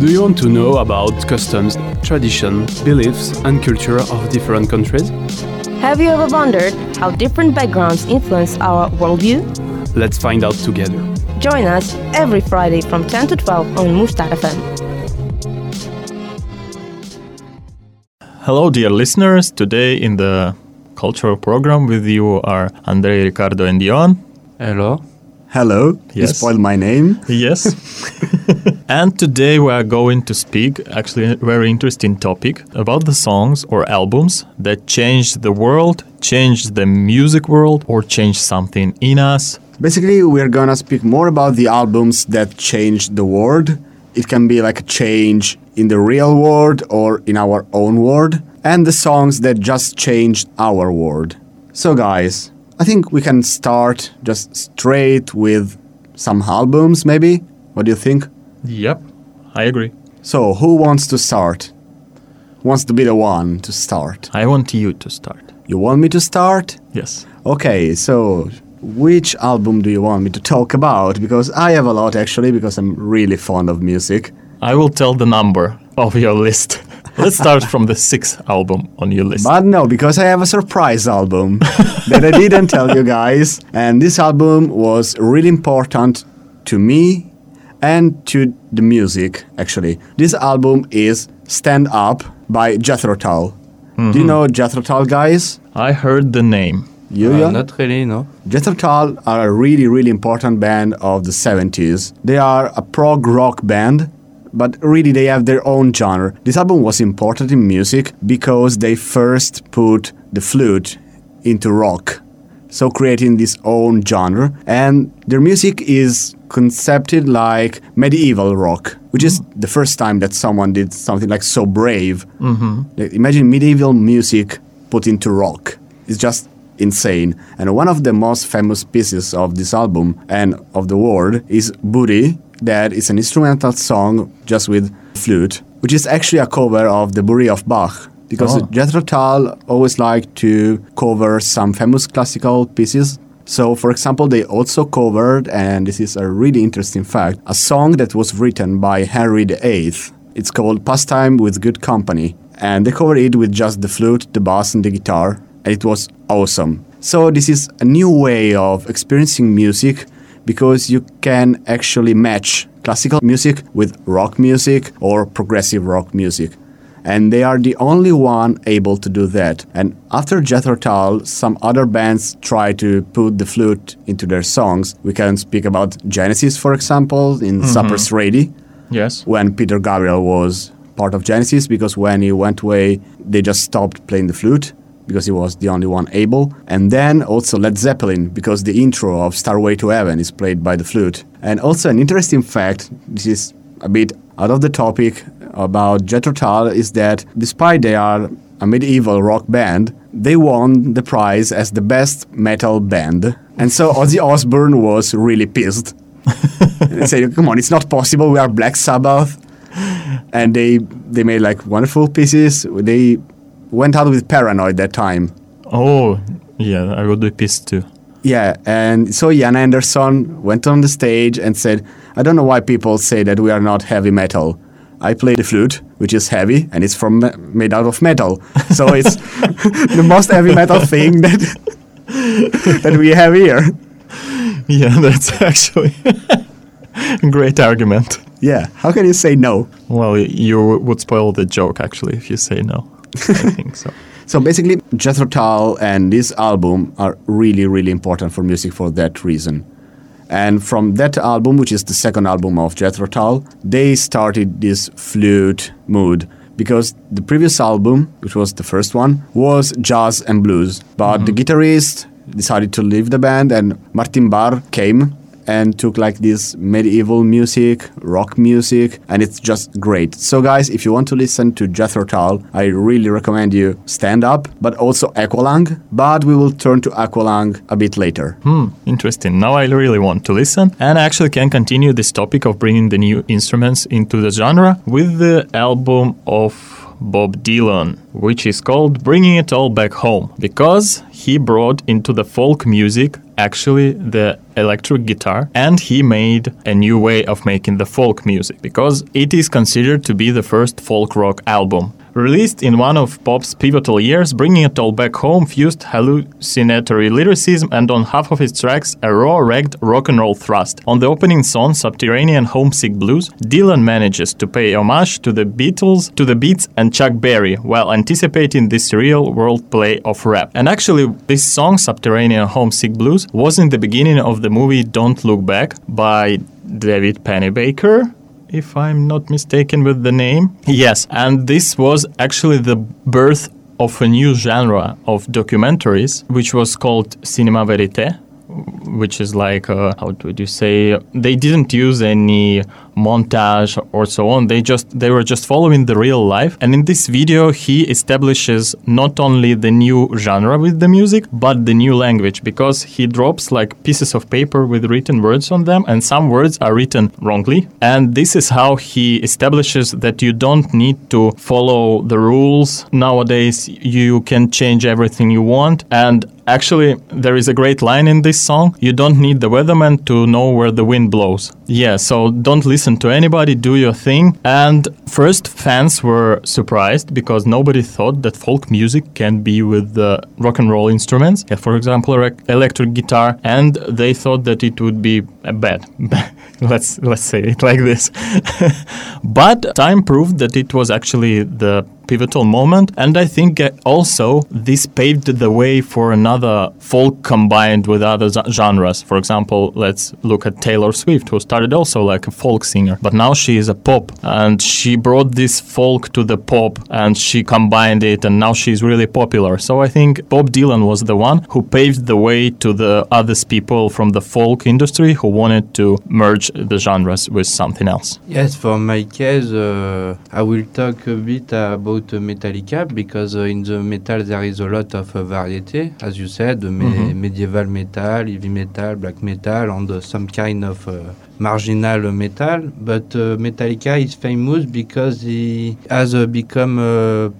Do you want to know about customs, tradition, beliefs, and culture of different countries? Have you ever wondered how different backgrounds influence our worldview? Let's find out together. Join us every Friday from 10 to 12 on Mustar FM. Hello, dear listeners. Today in the cultural program with you are Andrei, Ricardo, and Dion. Hello. Hello. You spoiled my name. Yes. and today we are going to speak, actually, a very interesting topic about the songs or albums that changed the world, changed the music world, or changed something in us. Basically, we're gonna speak more about the albums that changed the world. It can be like a change in the real world or in our own world, and the songs that just changed our world. So, guys, I think we can start just straight with some albums, maybe. What do you think? Yep, I agree. So, who wants to start? Wants to be the one to start? I want you to start. You want me to start? Yes. Okay, so which album do you want me to talk about? Because I have a lot actually, because I'm really fond of music. I will tell the number of your list. Let's start from the sixth album on your list. But no, because I have a surprise album that I didn't tell you guys. And this album was really important to me and to the music, actually. This album is Stand Up by Jethro Tull. Do you know Jethro Tull, guys? I heard the name. You, Uh, yeah? not really, no. Jethro Tull are a really, really important band of the 70s. They are a prog rock band, but really they have their own genre. This album was important in music because they first put the flute into rock, so creating this own genre. And their music is concepted like medieval rock, which is the first time that someone did something like so brave. Mm-hmm. Imagine medieval music put into rock. It's just insane. And one of the most famous pieces of this album and of the world is Bourée, that is an instrumental song just with flute, which is actually a cover of the Bourée of Bach. Because Oh. Jethro Tull always liked to cover some famous classical pieces. So, for example, they also covered, and this is a really interesting fact, a song that was written by Henry VIII. It's called Pastime with Good Company. And they covered it with just the flute, the bass, and the guitar. And it was awesome. So, this is a new way of experiencing music because you can actually match classical music with rock music or progressive rock music and they are the only one able to do that. And after Jethro Tull, some other bands try to put the flute into their songs. We can speak about Genesis, for example, in mm-hmm. Supper's Ready, Yes. when Peter Gabriel was part of Genesis, because when he went away, they just stopped playing the flute because he was the only one able. And then also Led Zeppelin, because the intro of Stairway to Heaven is played by the flute. And also an interesting fact, this is a bit out of the topic about Jethro Tull, is that despite they are a medieval rock band, they won the prize as the best metal band. And so Ozzy Osbourne was really pissed. they said, "Come on, it's not possible. We are Black Sabbath." and they they made like wonderful pieces. They went out with Paranoid that time. Oh, yeah, I would be pissed too. Yeah, and so Ian Anderson went on the stage and said, "I don't know why people say that we are not heavy metal. I play the flute, which is heavy, and it's from made out of metal. So it's the most heavy metal thing that that we have here." Yeah, that's actually a great argument. Yeah, how can you say no? Well, you would spoil the joke actually if you say no. I think so. So basically, Jethro Tull and this album are really, really important for music for that reason. And from that album, which is the second album of Jethro Tull, they started this flute mood because the previous album, which was the first one, was jazz and blues. But mm-hmm. the guitarist decided to leave the band, and Martin Barre came and took like this medieval music, rock music, and it's just great. So, guys, if you want to listen to Jethro Tull, I really recommend you Stand Up, but also Aqualung. But we will turn to Aqualung a bit later. Hmm, interesting. Now I really want to listen, and I actually can continue this topic of bringing the new instruments into the genre with the album of Bob Dylan, which is called Bringing It All Back Home, because he brought into the folk music actually the electric guitar and he made a new way of making the folk music because it is considered to be the first folk rock album. Released in one of pop's pivotal years, Bringing It All Back Home fused hallucinatory lyricism and on half of its tracks a raw, ragged rock and roll thrust. On the opening song, Subterranean Homesick Blues, Dylan manages to pay homage to the Beatles, to the Beats and Chuck Berry, while anticipating this real world play of rap. And actually, this song, Subterranean Homesick Blues, was in the beginning of the movie Don't Look Back by David Pennebaker, if I'm not mistaken with the name. Yes, and this was actually the birth of a new genre of documentaries, which was called cinema verite, which is like uh, how would you say? They didn't use any montage or so on. They just they were just following the real life. And in this video, he establishes not only the new genre with the music, but the new language because he drops like pieces of paper with written words on them, and some words are written wrongly. And this is how he establishes that you don't need to follow the rules nowadays. You can change everything you want, and Actually, there is a great line in this song. You don't need the weatherman to know where the wind blows. Yeah, so don't listen to anybody, do your thing. And first, fans were surprised because nobody thought that folk music can be with the rock and roll instruments, for example, electric guitar, and they thought that it would be uh, bad. let's let's say it like this. but time proved that it was actually the pivotal moment. And I think uh, also this paved the way for another folk combined with other genres. For example, let's look at Taylor Swift, who started also like a folk singer, but now she is a pop and she brought this folk to the pop and she combined it and now she's really popular. So I think Bob Dylan was the one who paved the way to the others people from the folk industry who wanted to merge the genres with something else. Yes, for my case, uh, I will talk a bit about about Metallica because uh, in the metal there is a lot of uh, variety, as you said, me mm-hmm. medieval metal, heavy metal, black metal, and uh, some kind of marginal metal. But Metallica is famous because he has become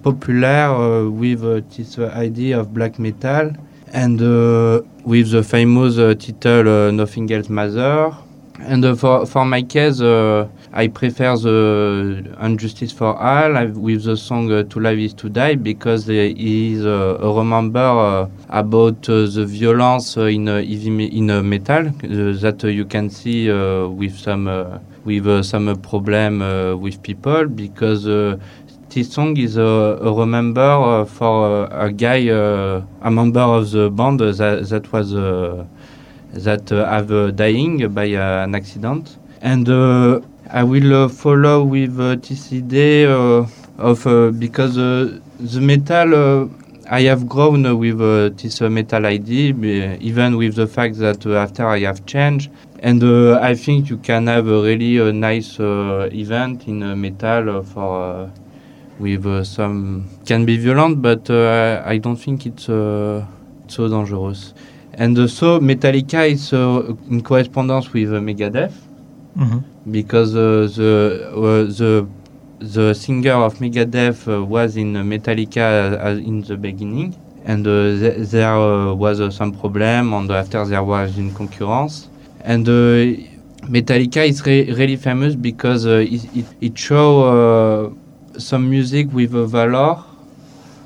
popular with this idea of black metal and with the famous title Nothing Else Matters. And for, for my case, I prefer the Injustice for All with the song uh, To Live Is To Die because it is uh, a remember uh, about uh, the violence in uh, in metal that you can see with some with some problem with people because this song is a, a remember uh, for uh, a guy, uh, a member of the band that, that was that have dying by an accident, and I will uh, follow with uh, this idea uh, of because the metal I have grown with this metal idea, even with the fact that after I have changed, and I think you can have a really nice event in metal for with some can be violent, but I don't think it's so dangerous. And so Metallica is in correspondence with Megadeth. Mm -hmm because uh, the uh, the the singer of Megadeth uh, was in Metallica in the beginning, and th there was some problem, and after there was in concurrence, and Metallica is re really famous because it, it, it show some music with a valor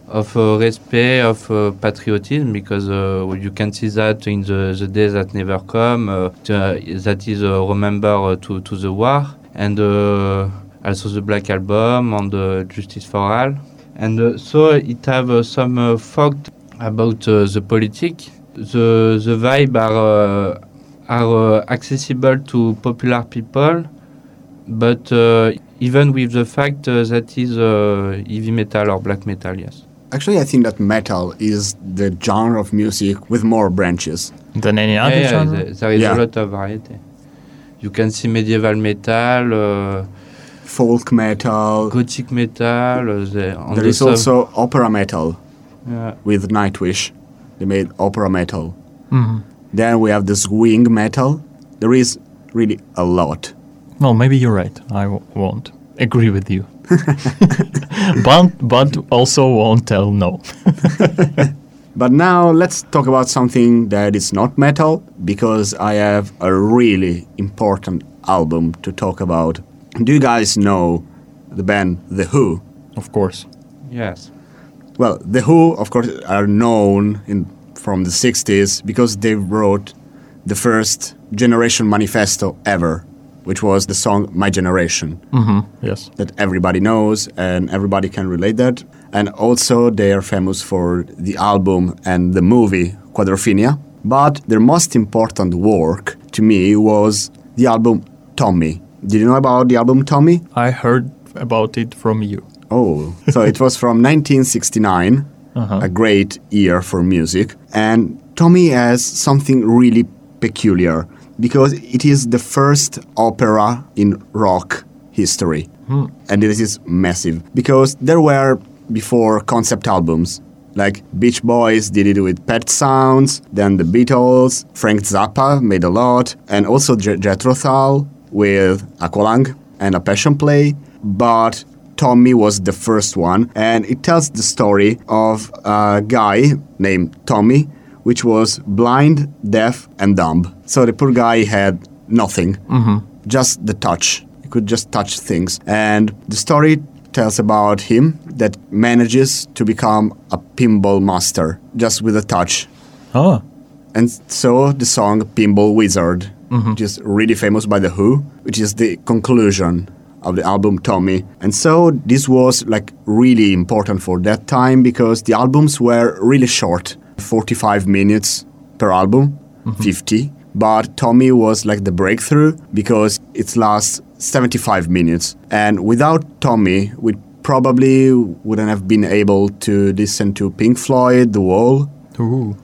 of uh, respect, of uh, patriotism, because uh, you can see that in the, the days that never come, uh, uh that is uh, remember uh, to, to the war, and uh, also the Black Album and Justice for All. And so it have some fact about the politics. The, the vibe are, are accessible to popular people, but even with the fact that is heavy metal or black metal, yes. Actually, I think that metal is the genre of music with more branches than any other yeah, genre. Yeah, there is yeah. a lot of variety. You can see medieval metal, uh, folk metal, gothic metal. Uh, the, there is also opera metal yeah. with Nightwish. They made opera metal. Mm-hmm. Then we have the swing metal. There is really a lot. Well, maybe you're right. I w- won't agree with you. but but also won't tell no. But now let's talk about something that is not metal because I have a really important album to talk about. Do you guys know the band The Who? Of course. Yes. Well, The Who, of course, are known in, from the 60s because they wrote the first Generation Manifesto ever, which was the song My Generation Mm-hmm. Yes. that everybody knows and everybody can relate that. And also they are famous for the album and the movie Quadrophenia. But their most important work to me was the album Tommy. Did you know about the album Tommy? I heard about it from you. Oh, so it was from 1969, Uh-huh. a great year for music. And Tommy has something really peculiar because it is the first opera in rock history. Hmm. And this is massive because there were before concept albums. Like Beach Boys did it with Pet Sounds, then the Beatles, Frank Zappa made a lot, and also Je- Jethro Tull with Aqualung and a Passion Play. But Tommy was the first one, and it tells the story of a guy named Tommy, which was blind, deaf, and dumb. So the poor guy had nothing, mm-hmm. just the touch. He could just touch things. And the story tells about him that manages to become a pinball master just with a touch. Oh. And so the song Pinball Wizard, mm-hmm. which is really famous by The Who, which is the conclusion of the album Tommy. And so this was like really important for that time because the albums were really short 45 minutes per album, mm-hmm. 50. But Tommy was like the breakthrough because it lasts 75 minutes. And without Tommy, we probably wouldn't have been able to listen to Pink Floyd, The Wall, Ooh.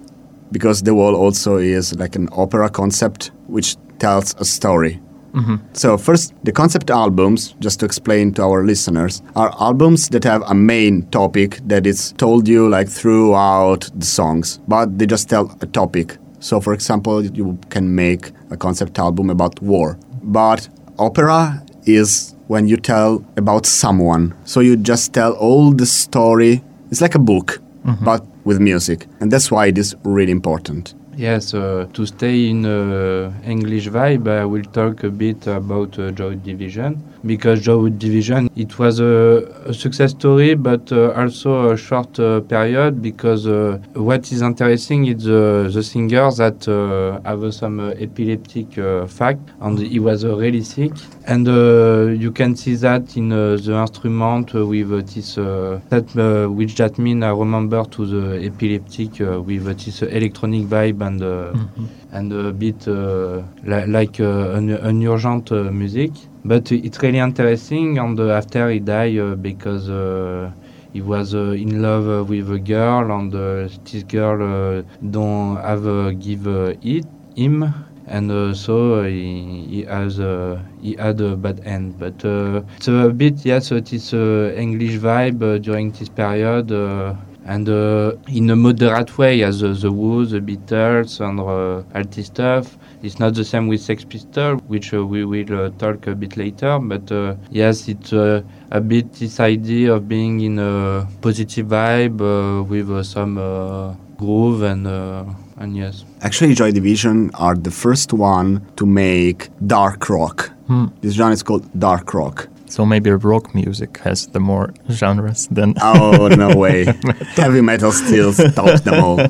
because the wall also is like an opera concept which tells a story. Mm-hmm. So first, the concept albums, just to explain to our listeners, are albums that have a main topic that is told you like throughout the songs, but they just tell a topic. So for example, you can make a concept album about war, but opera is when you tell about someone. So you just tell all the story. It's like a book, mm-hmm. but with music, and that's why it is really important. Yes, uh, to stay in uh, English vibe, I will talk a bit about uh, Joy Division because Joy Division. It was a, a success story, but uh, also a short uh, period because uh, what is interesting is the singer that uh, have some epileptic uh, fact and he was really sick. And uh, you can see that in uh, the instrument with this uh, that uh, which that mean I remember to the epileptic with this electronic vibe and uh, and a bit uh, li- like uh, an, an urgent music. But it's really interesting. And uh, after he died uh, because uh, he was uh, in love uh, with a girl, and uh, this girl don't have give it him. And so he, he has he had a bad end, but it's a bit yes, this uh, English vibe during this period, and in a moderate way as the Who, the Beatles, and all this stuff. It's not the same with Sex Pistols, which uh, we will uh, talk a bit later. But uh, yes, it's uh, a bit this idea of being in a positive vibe uh, with uh, some uh, groove and uh, and yes. Actually, Joy Division are the first one to make dark rock. This genre is called dark rock. So maybe rock music has the more genres than. Oh no way! Heavy metal still tops them all.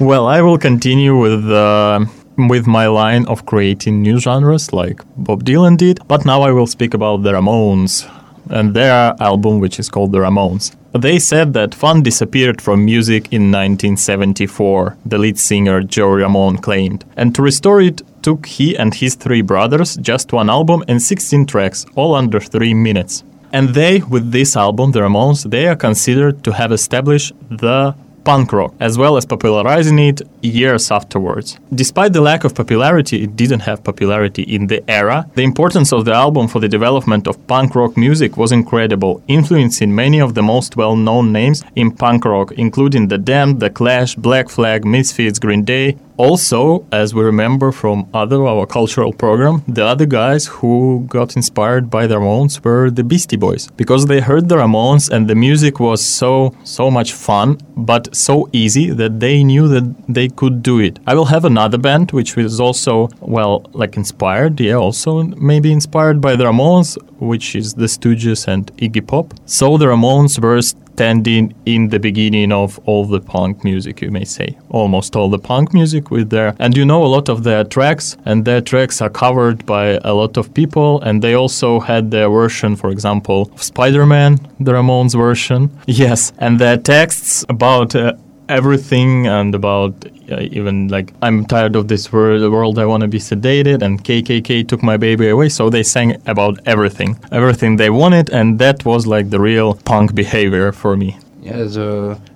Well, I will continue with uh, with my line of creating new genres like Bob Dylan did, but now I will speak about the Ramones and their album, which is called The Ramones. They said that fun disappeared from music in 1974, the lead singer Joe Ramone claimed, and to restore it took he and his three brothers just one album and 16 tracks, all under 3 minutes. And they, with this album, the Ramones, they are considered to have established the punk rock, as well as popularizing it years afterwards. Despite the lack of popularity, it didn't have popularity in the era. The importance of the album for the development of punk rock music was incredible, influencing many of the most well known names in punk rock, including The Damned, The Clash, Black Flag, Misfits, Green Day, also, as we remember from other our cultural program, the other guys who got inspired by the Ramones were the Beastie Boys because they heard the Ramones and the music was so so much fun, but so easy that they knew that they could do it. I will have another band which was also well like inspired, yeah, also maybe inspired by the Ramones, which is the Stooges and Iggy Pop. So the Ramones were standing in the beginning of all the punk music, you may say. Almost all the punk music with their, and you know a lot of their tracks, and their tracks are covered by a lot of people, and they also had their version, for example, of Spider Man, the Ramones version. Yes, and their texts about uh, everything and about uh, even like I'm tired of this world, world I want to be sedated and KKK took my baby away so they sang about everything everything they wanted and that was like the real punk behavior for me Yeah, the,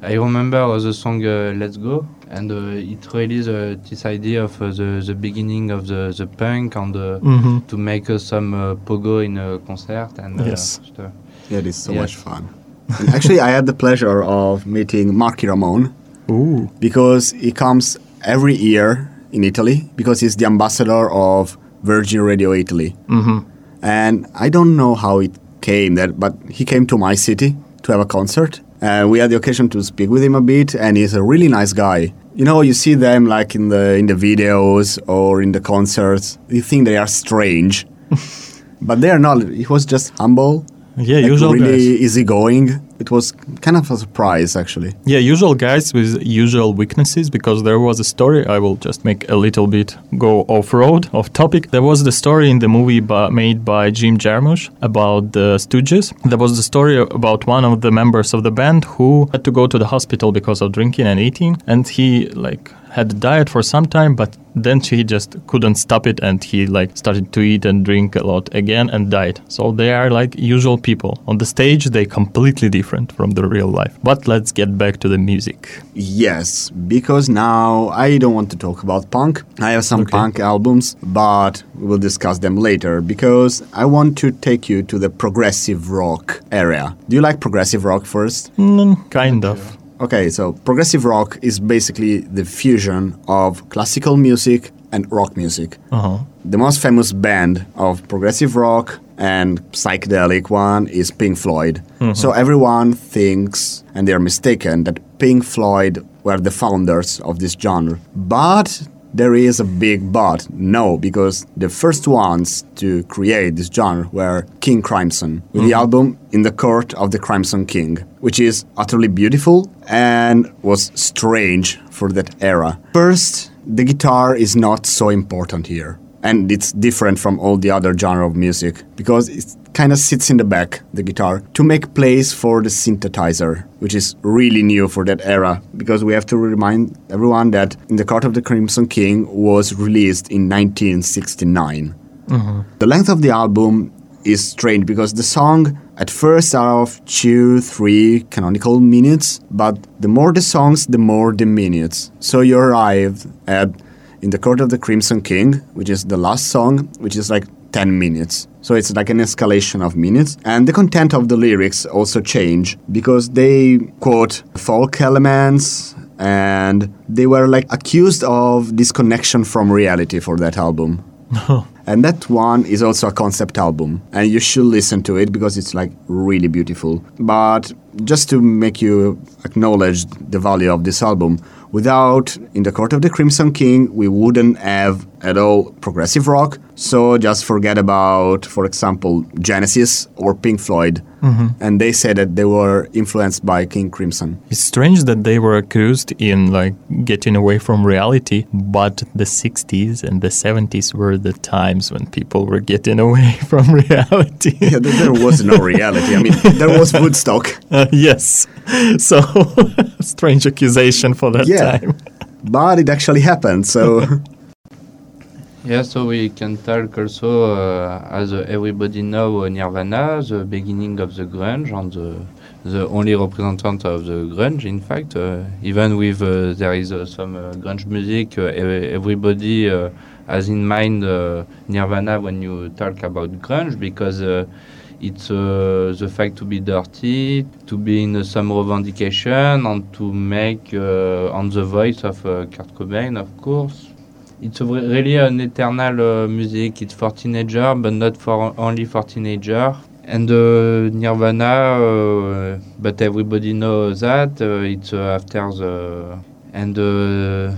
I remember the song uh, Let's Go, and uh, it really uh, this idea of uh, the, the beginning of the, the punk and uh, Mhm. to make uh, some uh, pogo in a concert and uh, Yes. stuff. Yeah, it is so Yes. much fun. And actually, I had the pleasure of meeting Marky Ramone Ooh. because he comes every year in Italy because he's the ambassador of Virgin Radio Italy. hmm And I don't know how it came that, but he came to my city to have a concert. And we had the occasion to speak with him a bit, and he's a really nice guy. You know, you see them like in the in the videos or in the concerts. You think they are strange, but they are not. He was just humble, Yeah, like usual really guys. easygoing. It was kind of a surprise, actually. Yeah, usual guys with usual weaknesses because there was a story. I will just make a little bit go off road, off topic. There was the story in the movie by, made by Jim Jarmusch about the Stooges. There was the story about one of the members of the band who had to go to the hospital because of drinking and eating, and he like had a diet for some time, but then she just couldn't stop it, and he like started to eat and drink a lot again and died. So they are like usual people on the stage. They completely different from the real life. But let's get back to the music. Yes, because now I don't want to talk about punk. I have some Okay. punk albums, but we will discuss them later because I want to take you to the progressive rock area. Do you like progressive rock first? Mm, kind of. Okay, so progressive rock is basically the fusion of classical music and rock music. Uh huh. The most famous band of progressive rock and psychedelic one is Pink Floyd. So everyone thinks, and they're mistaken, that Pink Floyd were the founders of this genre. But there is a big but. No, because the first ones to create this genre were King Crimson with the mm-hmm. album In the Court of the Crimson King, which is utterly beautiful and was strange for that era. First, the guitar is not so important here and it's different from all the other genre of music because it kind of sits in the back the guitar to make place for the synthesizer which is really new for that era because we have to remind everyone that in the court of the crimson king was released in 1969 mm-hmm. the length of the album is strange because the song at first are of two, three canonical minutes, but the more the songs, the more the minutes. So you arrive at in the Court of the Crimson King, which is the last song, which is like 10 minutes. So it's like an escalation of minutes. And the content of the lyrics also change because they quote folk elements and they were like accused of disconnection from reality for that album. And that one is also a concept album, and you should listen to it because it's like really beautiful. But just to make you acknowledge the value of this album, without In the Court of the Crimson King, we wouldn't have at all progressive rock. So just forget about, for example, Genesis or Pink Floyd. And they said that they were influenced by King Crimson. It's strange that they were accused in like getting away from reality, but the 60s and the 70s were the times when people were getting away from reality. Yeah, there there was no reality. I mean, there was Woodstock. Uh, yes. So, strange accusation for that Yeah. time. But it actually happened, so Yeah, so we can talk also, uh, as uh, everybody know, uh, Nirvana, the beginning of the grunge, and the, the only representative of the grunge, in fact. Uh, even with uh, there is uh, some uh, grunge music, uh, everybody uh, has in mind uh, Nirvana when you talk about grunge, because uh, It's uh, the fact to be dirty, to be in some revendication, and to make uh, on the voice of uh, Kurt Cobain, of course. It's really an eternal uh, music. It's for teenager, but not for only for teenager. And uh, Nirvana, uh, but everybody knows that uh, it's uh, after the and uh,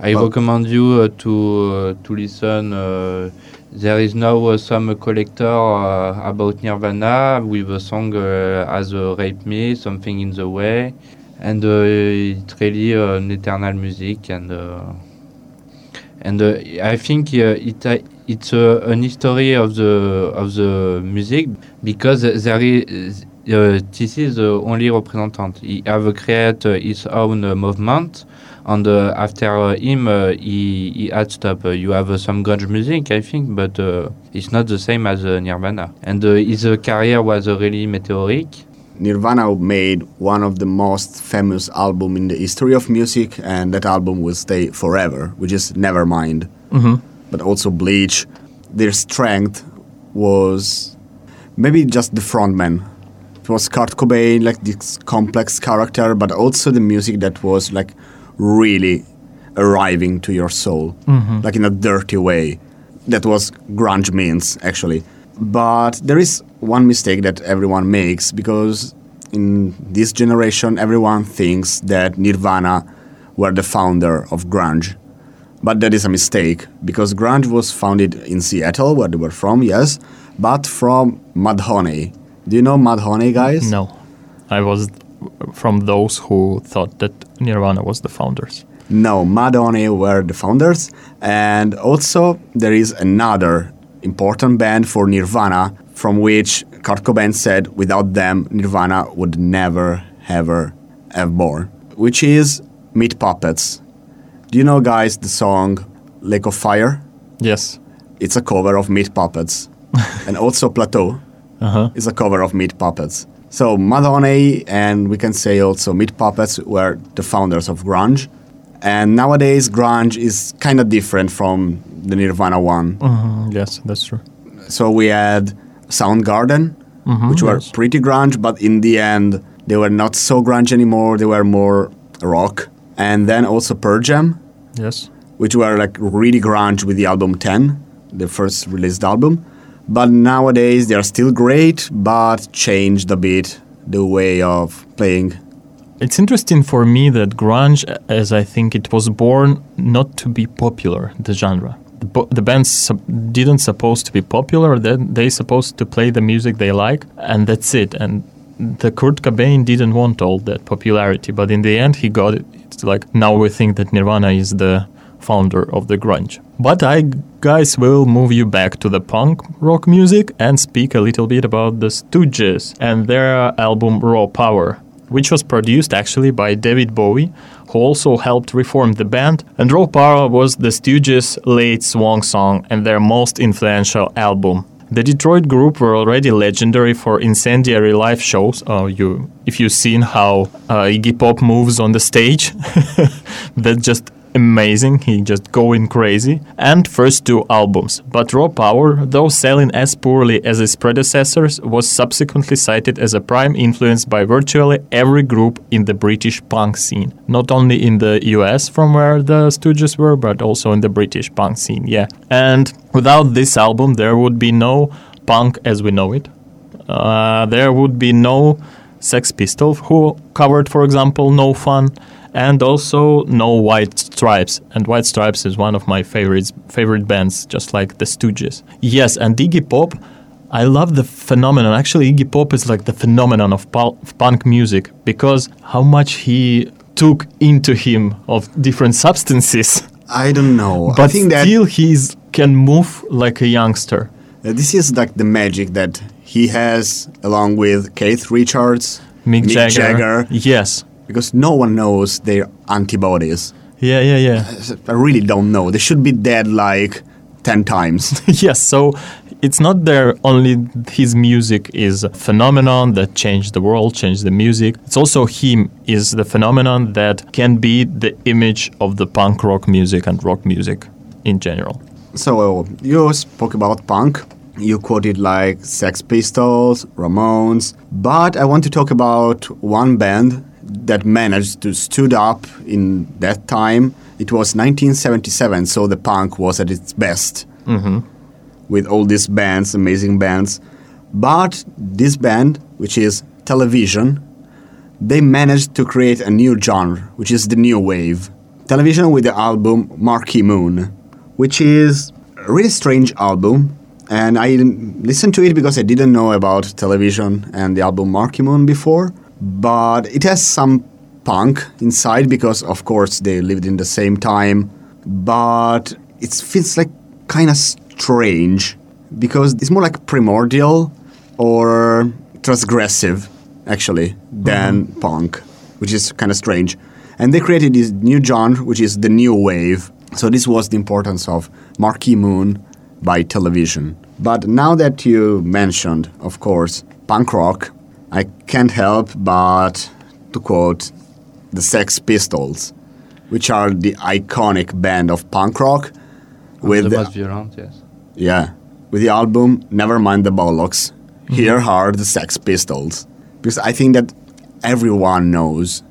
I recommend you uh, to to listen. Uh, there is now uh, some collector uh, about Nirvana with a song uh, as a Rape Me, something in the way, and uh, it's really uh, an eternal music and. And uh, I think it uh, it's uh, an history of the of the music because there is uh, this is the only representant. He have created his own movement, and after him he he had stop. Uh, you have some grunge music, I think, but it's not the same as Nirvana. And his career was really meteoric. Nirvana made one of the most famous album in the history of music, and that album will stay forever, which is Nevermind. hmm But also Bleach. Their strength was maybe just the frontman. It was Kurt Cobain, like this complex character, but also the music that was like really arriving to your soul, like in a dirty way. That was grunge means actually. But there is one mistake that everyone makes because in this generation everyone thinks that Nirvana were the founder of grunge. But that is a mistake because grunge was founded in Seattle, where they were from, yes, but from Mudhoney. Do you know Mudhoney, guys? No, I was from those who thought that Nirvana was the founders. No, Mudhoney were the founders, and also there is another important band for Nirvana, from which Kurt Cobain said without them Nirvana would never ever have born, which is Meat Puppets. Do you know, guys, the song "Lake of Fire"? Yes. It's a cover of Meat Puppets, and also Plateau Uh huh. is a cover of Meat Puppets. So Mudhoney and we can say also Meat Puppets were the founders of grunge. And nowadays grunge is kind of different from the Nirvana one. Mhm, Yes, that's true. So we had Soundgarden, which were yes. pretty grunge, but in the end they were not so grunge anymore. They were more rock. And then also Pearl Jam, Yes. which were like really grunge with the album 10, the first released album. But nowadays they are still great, but changed a bit the way of playing. It's interesting for me that grunge, as I think it was born not to be popular, the genre. The, the bands sup- didn't supposed to be popular. They they supposed to play the music they like, and that's it. And the Kurt Cobain didn't want all that popularity, but in the end he got it. It's like now we think that Nirvana is the founder of the grunge. But I guys will move you back to the punk rock music and speak a little bit about the Stooges and their album Raw Power which was produced actually by David Bowie, who also helped reform the band. And Raw Power was the Stooges' late swan song and their most influential album. The Detroit group were already legendary for incendiary live shows. Uh, you, if you've seen how uh, Iggy Pop moves on the stage, that's just amazing. He just going crazy. And first two albums. But Raw Power, though selling as poorly as its predecessors, was subsequently cited as a prime influence by virtually every group in the British punk scene. Not only in the US, from where the Stooges were, but also in the British punk scene. Yeah. And without this album, there would be no punk as we know it. Uh, there would be no Sex Pistols, who covered, for example, No Fun, and also no White Stripes. And White Stripes is one of my favorites, favorite bands, just like the Stooges. Yes, and Iggy Pop, I love the phenomenon. Actually, Iggy Pop is like the phenomenon of, pul- of punk music because how much he took into him of different substances, I don't know. but I think that still he can move like a youngster. uh, this is like the magic that he has along with Keith Richards, Mick, Jagger. Jagger, Yes. Because no one knows their antibodies. Yeah, yeah, yeah. I really don't know. They should be dead like 10 times. yes, so it's not there only his music is a phenomenon that changed the world, changed the music. It's also him is the phenomenon that can be the image of the punk rock music and rock music in general. So you spoke about punk. You quoted like Sex Pistols, Ramones, but I want to talk about one band that managed to stood up in that time. It was 1977, so the punk was at its best mm-hmm. with all these bands, amazing bands. But this band, which is Television, they managed to create a new genre, which is the new wave. Television with the album Marquee Moon, which is a really strange album. And I listened to it because I didn't know about television and the album Marquee Moon before. But it has some punk inside because, of course, they lived in the same time. But it feels like kind of strange because it's more like primordial or transgressive, actually, than mm-hmm. punk, which is kind of strange. And they created this new genre, which is the new wave. So this was the importance of Marquee Moon by television. But now that you mentioned, of course, punk rock, I can't help but to quote the Sex Pistols, which are the iconic band of punk rock with the the- most violent, yes. yeah, with the album Never Mind the Bollocks. Here are the Sex Pistols. Because I think that everyone knows,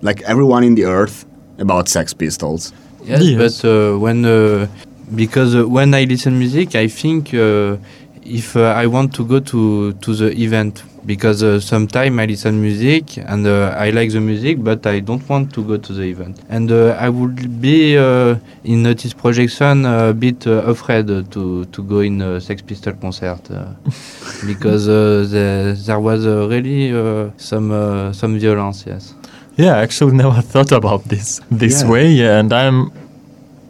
like everyone in the earth, about Sex Pistols. Yes, Yes. but uh, when uh, because uh, when I listen music, I think uh, if uh, I want to go to to the event because uh, sometimes I listen music and uh, I like the music, but I don't want to go to the event. And uh, I would be uh, in this projection a bit uh, afraid uh, to to go in a Sex Pistol concert uh, because uh, the, there was uh, really uh, some uh, some violence. Yes. Yeah, I actually never thought about this this Yeah. way, yeah, and I'm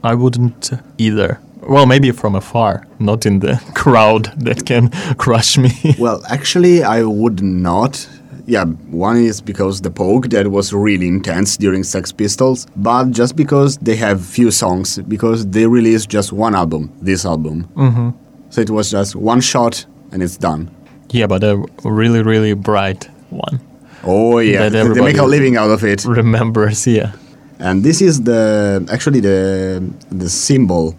I wouldn't either. Well, maybe from afar, not in the crowd that can crush me. Well, actually, I would not. Yeah, one is because the poke that was really intense during Sex Pistols, but just because they have few songs, because they released just one album, this album. Mm-hmm. So it was just one shot and it's done. yeah, but a really, really bright one. Oh yeah, they make a living out of it. Remembers, yeah. And this is the actually the the symbol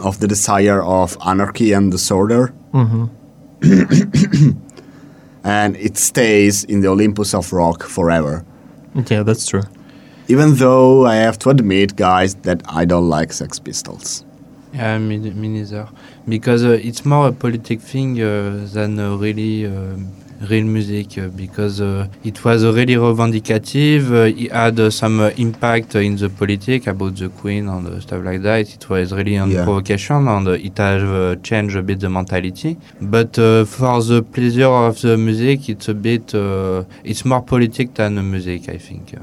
of the desire of anarchy and disorder. and it stays in the Olympus of rock forever. Yeah, that's true. Even though I have to admit, guys, that I don't like Sex Pistols. Yeah, me, me neither. Because uh, it's more a politic thing uh, than uh, really uh, real music. Uh, because uh, it was uh, really revendicative. Uh, it had uh, some uh, impact in the politic about the Queen and uh, stuff like that. It was really a Yeah. provocation and uh, it has uh, changed a bit the mentality. But uh, for the pleasure of the music, it's a bit. Uh, it's more politic than uh, music, I think. Uh,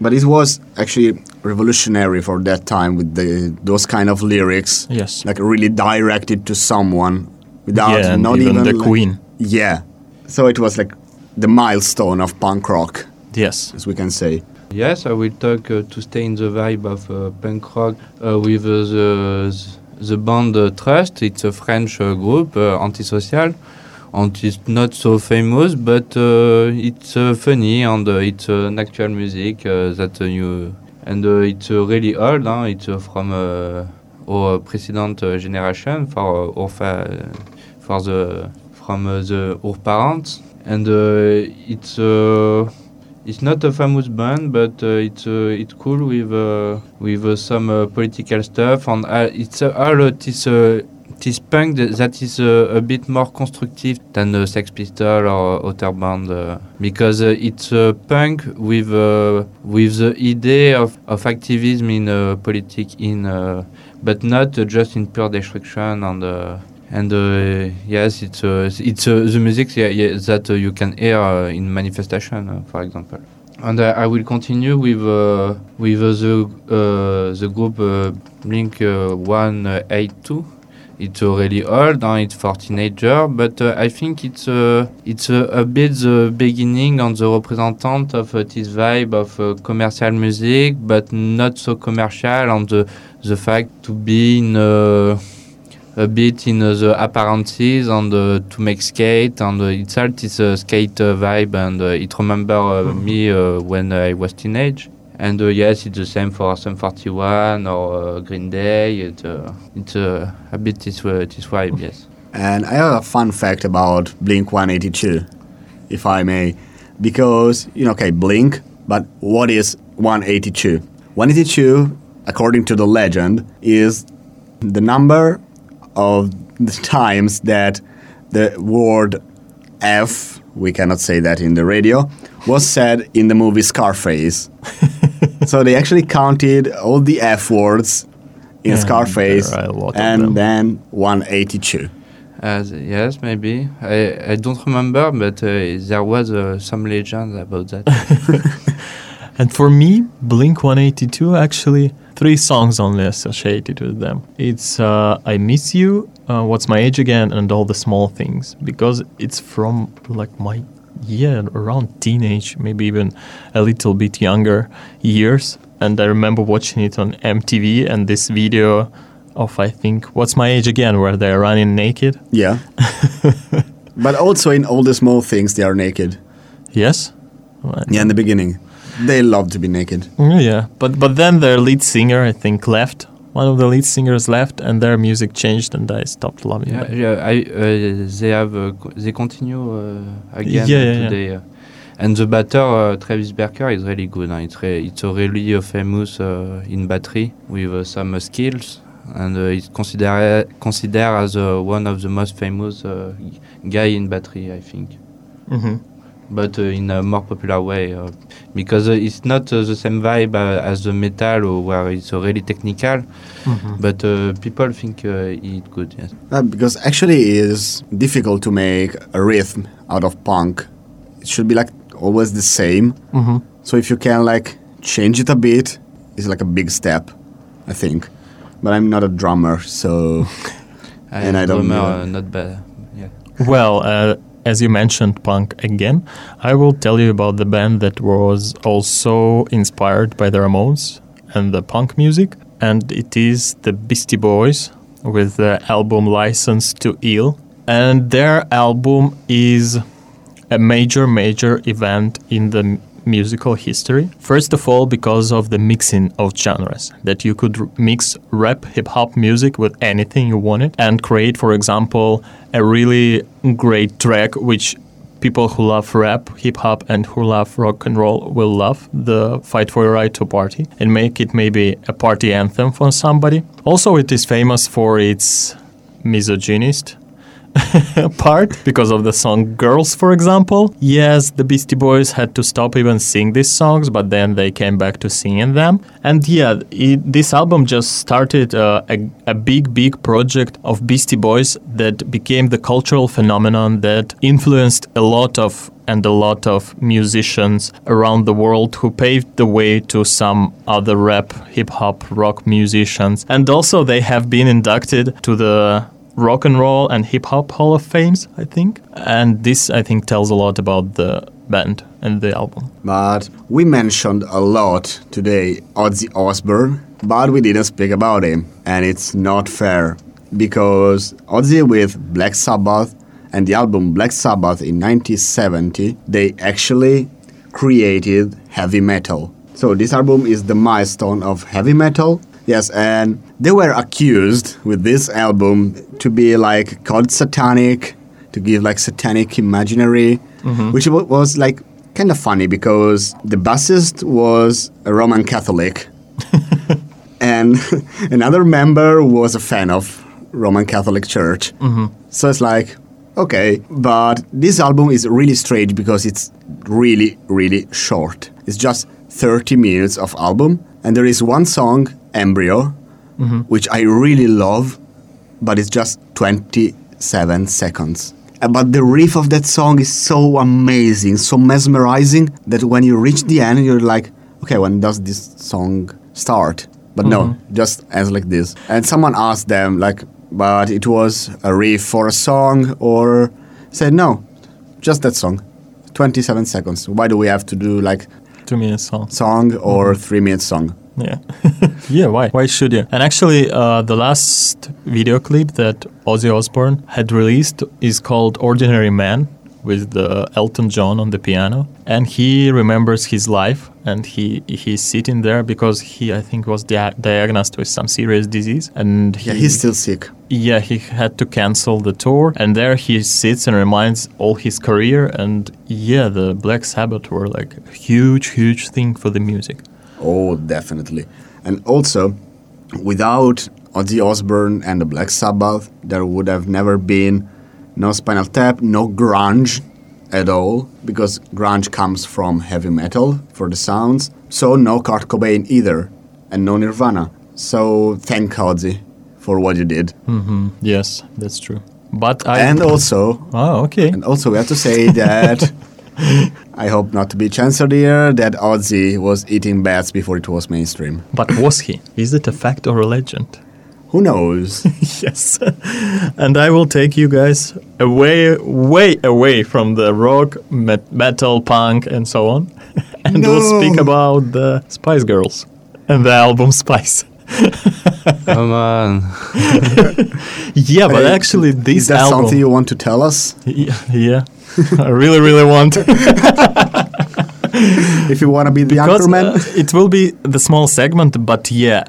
But it was actually revolutionary for that time with the those kind of lyrics, Yes. like really directed to someone without yeah, not even, even the like- Queen. Yeah, so it was like the milestone of punk rock, Yes. as we can say. Yes, I will talk uh, to stay in the vibe of uh, punk rock uh, with uh, the the band uh, Trust. It's a French uh, group, uh, antisocial, and it's not so famous, but uh, it's uh, funny and uh, it's uh, an actual music uh, that uh, you and uh, it's uh, really old. Huh? It's uh, from uh, our precedent uh, generation for uh, our fa- for the from uh, the our parents, and uh, it's. Uh, it's not a famous band, but uh, it's uh, it's cool with uh, with uh, some uh, political stuff, and uh, it's uh, all uh, this uh, this punk that, is uh, a bit more constructive than the Sex Pistol or other band uh, because uh, it's uh, punk with uh, with the idea of, of activism in uh, politics in uh, but not uh, just in pure destruction and. And uh, yes, it's uh, it's uh, the music that uh, you can hear uh, in manifestation, uh, for example. And I will continue with with the the group Blink One Eight Two. It's already old and it's for teenager, but I think it's it's a bit the beginning and the representant of this vibe of commercial music, but not so commercial, and the the fact to be in. A bit in uh, the appearances and uh, to make skate and uh, it's all this uh, skate uh, vibe and uh, it remember uh, me uh, when I was teenage. And uh, yes it's the same for Sum 41 or uh, Green Day. It, uh, it's uh, a bit this, uh, this vibe yes. And I have a fun fact about Blink 182, if I may, because, you know, okay, Blink, but what is 182? 182, according to the legend, is the number of the times that the word F, we cannot say that in the radio, was said in the movie Scarface. so they actually counted all the F words in Yeah, Scarface there are a lot of and then 182. As yes, maybe. I, I don't remember, but uh, there was uh, some legend about that. And for me, Blink 182 actually three songs only associated with them. It's uh, I Miss You, uh, What's My Age Again, and All the Small Things because it's from like my yeah around teenage, maybe even a little bit younger years. And I remember watching it on MTV and this video of I think What's My Age Again, where they're running naked. Yeah. but also in all the small things, they are naked. Yes. Yeah, in the beginning. They love to be naked. Mm, Yeah, but but then their lead singer, I think, left. One of the lead singers left, and their music changed, and I stopped loving yeah, it. yeah, I, uh, they have uh, they continue uh, again Yeah, yeah, yeah. today. uh, and the batter uh, Travis Barker is really good. Huh? It's re- it's really uh, famous uh, in battery with uh, some uh, skills, and uh, it's considered considered as uh, one of the most famous uh, guy in battery, I think. hmm but uh, in a more popular way uh, because uh, it's not uh, the same vibe uh, as the metal or where it's uh, really technical but uh, people think uh, it good yes Uh, because actually it is difficult to make a rhythm out of punk. It should be like always the same. hmm So if you can like change it a bit, it's like a big step, I think. But I'm not a drummer, so And I don't drummer, know. uh, not bad yeah Well, uh, as you mentioned punk again, I will tell you about the band that was also inspired by the Ramones and the punk music, and it is the Beastie Boys with the album License to Ill. And their album is a major, major event in the musical history. First of all, because of the mixing of genres, that you could r- mix rap, hip hop music with anything you wanted and create, for example, a really great track which people who love rap, hip hop, and who love rock and roll will love the Fight for Your Right to Party and make it maybe a party anthem for somebody. Also, it is famous for its misogynist part because of the song Girls, for example. Yes, the Beastie Boys had to stop even sing these songs, but then they came back to singing them. And yeah, it, this album just started uh, a, a big, big project of Beastie Boys that became the cultural phenomenon that influenced a lot of and a lot of musicians around the world who paved the way to some other rap, hip hop, rock musicians. And also, they have been inducted to the Rock and Roll and Hip Hop Hall of Fames, I think. And this, I think, tells a lot about the band and the album. But we mentioned a lot today Ozzy Osbourne, but we didn't speak about him. And it's not fair because Ozzy with Black Sabbath and the album Black Sabbath in 1970, they actually created heavy metal. So this album is the milestone of heavy metal. Yes, and they were accused with this album to be like called satanic, to give like satanic imaginary, mm-hmm. which was like kind of funny because the bassist was a Roman Catholic, and another member was a fan of Roman Catholic Church. Mm-hmm. So it's like, okay, but this album is really strange because it's really, really short. It's just 30 minutes of album, and there is one song, Embryo, mm-hmm. which I really love, but it's just 27 seconds. Uh, But the riff of that song is so amazing, so mesmerizing that when you reach the end, you're like, okay, when does this song start? But no, mm-hmm. just ends like this. And someone asked them, like, but it was a riff for a song, or said, no, just that song. 27 seconds. Why do we have to do like Two minutes song. song or mm-hmm. three minute song? Yeah. yeah, why? Why should you? And actually, uh, the last video clip that Ozzy Osbourne had released is called Ordinary Man. with the Elton John on the piano, and he remembers his life, and he he's sitting there because he I think was dia- diagnosed with some serious disease, and he, Yeah, he's still sick. yeah he had to cancel the tour, and there he sits and reminds all his career, and yeah, the Black Sabbath were like a huge huge thing for the music. Oh, definitely. And also, without Ozzy Osbourne and the Black Sabbath, there would have never been no Spinal Tap, no grunge at all, because grunge comes from heavy metal for the sounds. So no Kurt Cobain either, and no Nirvana. So thank Ozzy for what you did. hmm Yes, that's true. But I And also, oh okay. and also we have to say that I hope not to be censored here that Ozzy was eating bats before it was mainstream. But was he? Is it a fact or a legend? Who knows? yes. and I will take you guys away, way away from the rock, met- metal, punk, and so on. and we'll speak about the Spice Girls and the album Spice. Come on. yeah, but Hey, actually, Is this that album. something you want to tell us? yeah, yeah. I really, really want. If you want to be the because anchorman? uh, it will be the small segment, but yeah,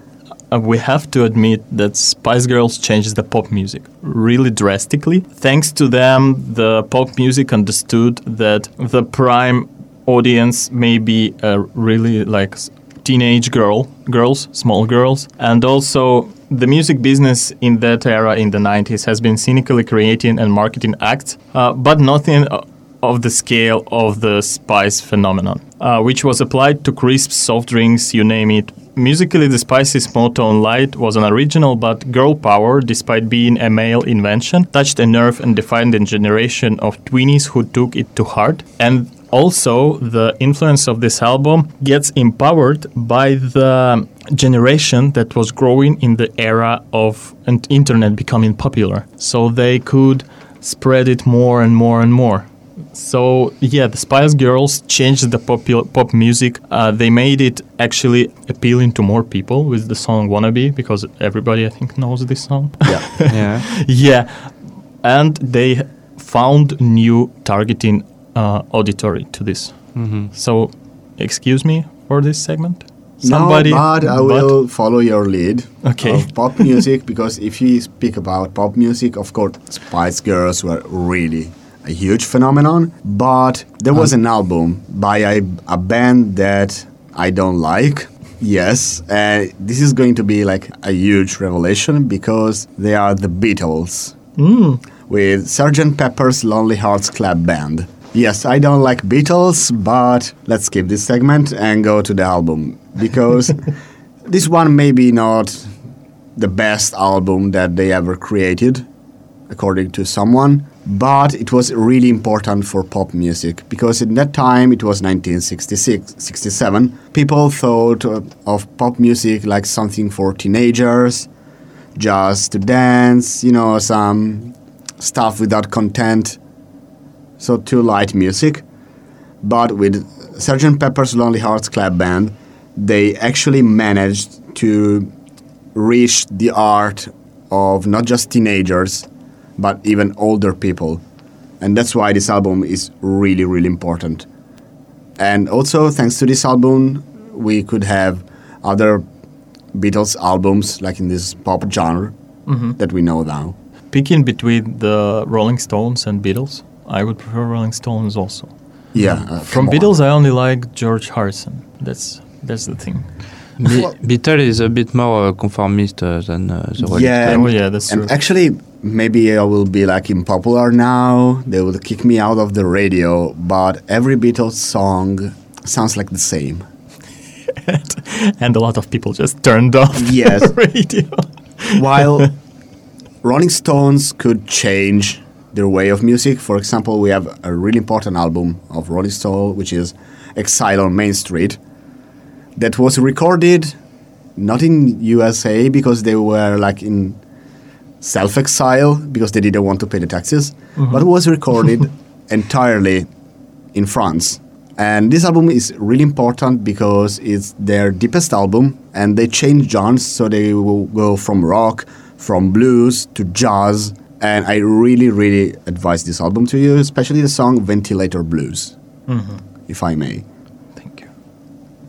uh, we have to admit that Spice Girls changed the pop music really drastically. Thanks to them, the pop music understood that the prime audience may be a really like teenage girl, girls, small girls, and also the music business in that era in the 90s has been cynically creating and marketing acts, uh, but nothing uh, of the scale of the spice phenomenon, uh, which was applied to crisp soft drinks, you name it. Musically, the Spice's monotone light was an original, but girl power, despite being a male invention, touched a nerve and defined a generation of tweenies who took it to heart. And also, the influence of this album gets empowered by the generation that was growing in the era of an internet becoming popular. So they could spread it more and more and more. So yeah, the Spice Girls changed the pop pop music. Uh, they made it actually appealing to more people with the song "Wannabe" because everybody I think knows this song. yeah. Yeah. yeah, and they found new targeting uh, auditory to this. hmm So, excuse me for this segment. no, but I will follow your lead Okay. of pop music because if you speak about pop music, of course, Spice Girls were really a huge phenomenon. But there was an album by a, a band that I don't like. Yes, and this is going to be like a huge revelation because they are the Beatles Mm, with Sgt. Pepper's Lonely Hearts Club Band. Yes, I don't like Beatles, but let's skip this segment and go to the album because this one may be not the best album that they ever created, according to someone, but it was really important for pop music because in that time it was 1966 67 people thought of pop music like something for teenagers just to dance you know some stuff without content so too light music. But with Sgt. Pepper's Lonely Hearts Club Band they actually managed to reach the art of not just teenagers but even older people. And that's why this album is really really important. And also thanks to this album we could have other beatles albums like in this pop genre mhm. that we know now. Picking between the Rolling Stones and Beatles, I would prefer Rolling Stones also. yeah uh, From come on. Beatles, I only like George Harrison. That's that's the thing. Be- Well- Beatle is a bit more uh, conformist uh, than uh, the Rolling Yeah, Stones. oh yeah, that's true. and actually maybe i will be like unpopular now they will kick me out of the radio but every beatles song sounds like the same and a lot of people just turned off Yes. the radio. while Rolling Stones could change their way of music. For example, we have a really important album of Rolling Stone, which is Exile on Main Street, that was recorded not in USA because they were like in self-exile because they didn't want to pay the taxes, mm-hmm. but was recorded entirely in France. And this album is really important because it's their deepest album and they change genres so they will go from rock, from blues to jazz And I really, really advise this album to you, especially the song Ventilator Blues, if I may. Thank you.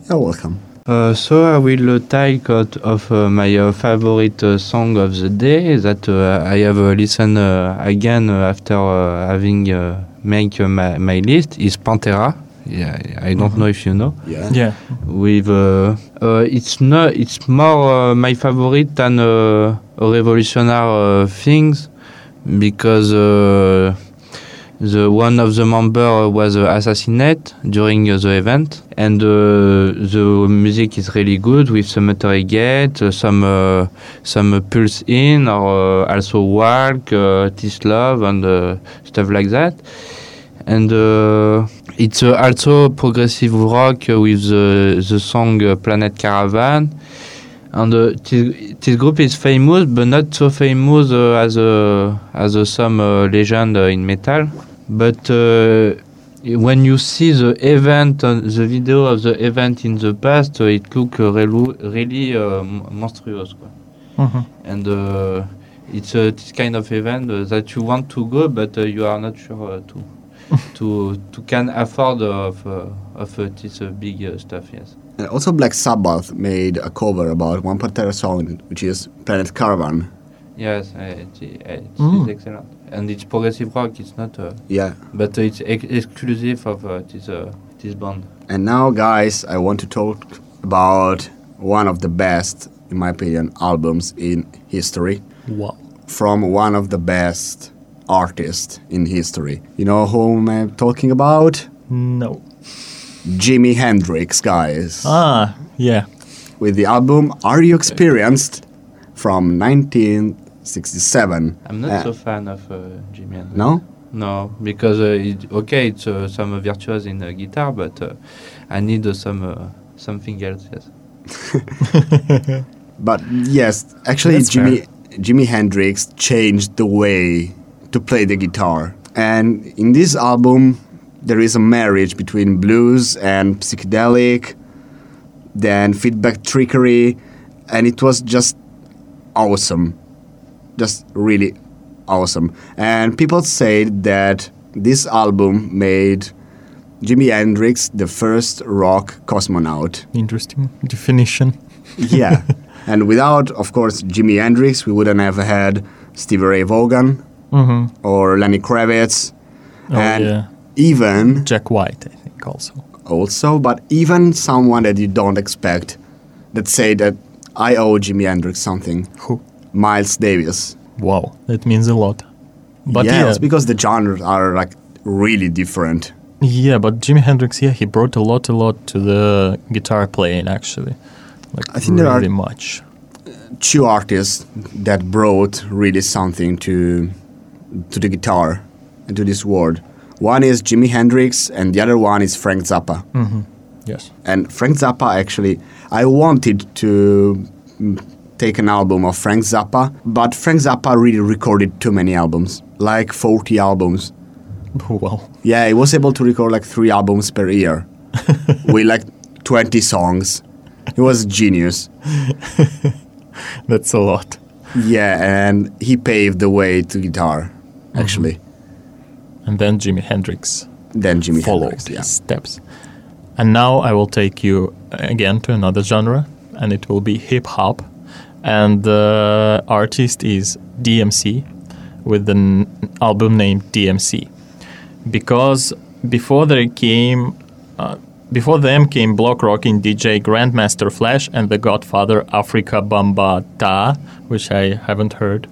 You're welcome. Uh, so I will uh, take out of uh, my uh, favorite uh, song of the day that uh, I have uh, listened uh, again uh, after uh, having uh, make uh, my, my list is Pantera. Yeah, I don't know if you know. Yeah. Yeah. With uh, uh, it's not it's more uh, my favorite than uh, revolutionary uh, things because uh, the one of the member was assassinated during the event and uh, the music is really good with some Motorhead Gate, some uh, some pulse in or also walk, This Love and stuff like that. And it's uh, also progressive rock with the, the song Planet Caravan. And uh, this, this group is famous, but not so famous uh, as uh, as some uh, legend uh, in metal. But uh, when you see the event, the video of the event in the past, uh, it look relu- really uh, monstrous. Quoi. Mhm. And uh, it's uh, this kind of event uh, that you want to go, but uh, you are not sure uh, to to to can afford of uh, of uh, this uh, big uh, stuff. Yes. And also, Black Sabbath made a cover about one Pantera song, which is Planet Caravan. Yes, uh, it, it Mm. is excellent, and it's progressive rock. It's not, uh, Yeah. but it's ex- exclusive of uh, this uh, this band. And now, guys, I want to talk about one of the best, in my opinion, albums in history Wow. from one of the best artists in history. You know whom I'm talking about? No. Jimi Hendrix, guys. Ah, yeah. With the album Are You Experienced from 1967. I'm not Uh, so fan of uh, Jimi Hendrix. No? No, because uh, it, okay, it's uh, some virtuos in uh, guitar, but uh, I need uh, some uh, something else. Yes. But yes, actually, That's Jimmy Jimi Hendrix changed the way to play the guitar. And in this album, there is a marriage between blues and psychedelic, then feedback trickery, and it was just awesome. Just really awesome. And people say that this album made Jimi Hendrix the first rock cosmonaut. Interesting definition. Yeah. and without, of course, Jimi Hendrix, we wouldn't have had Stevie Ray Vaughan Mm-hmm. or Lenny Kravitz. Oh, and yeah. even, Jack White, I think, also. also, but even someone that you don't expect that say that I owe Jimi Hendrix something. Who? Miles Davis. Wow, that means a lot. But yeah, yeah, because the genres are like really different. yeah, but Jimi Hendrix, yeah, he brought a lot, a lot to the guitar playing, actually. Like I think there really are- much. Two artists that brought really something to to the guitar and to this world. One is Jimi Hendrix, and the other one is Frank Zappa. Mm-hmm. Yes. And Frank Zappa actually, I wanted to take an album of Frank Zappa, but Frank Zappa really recorded too many albums, like 40 albums. Wow. Yeah, he was able to record like three albums per year with like 20 songs. He was a genius. That's a lot. Yeah, and he paved the way to guitar, actually. And then Jimi Hendrix Then Jimi followed Hendrix. his Yeah. steps. And now I will take you again to another genre, and it will be hip hop. And the artist is DMC with an album named DMC. Because before they came, uh, before them came block rocking DJ Grandmaster Flash and the Godfather Afrika Bambaataa, which I haven't heard